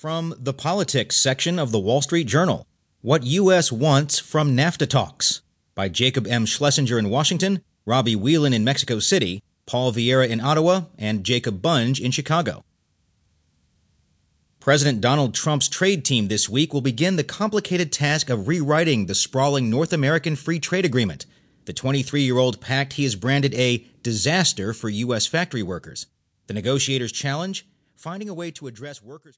From the politics section of the Wall Street Journal What U.S. Wants from NAFTA Talks by Jacob M. Schlesinger in Washington, Robbie Whelan in Mexico City, Paul Vieira in Ottawa, and Jacob Bunge in Chicago. President Donald Trump's trade team this week will begin the complicated task of rewriting the sprawling North American Free Trade Agreement, the 23 year old pact he has branded a disaster for U.S. factory workers. The negotiators' challenge finding a way to address workers'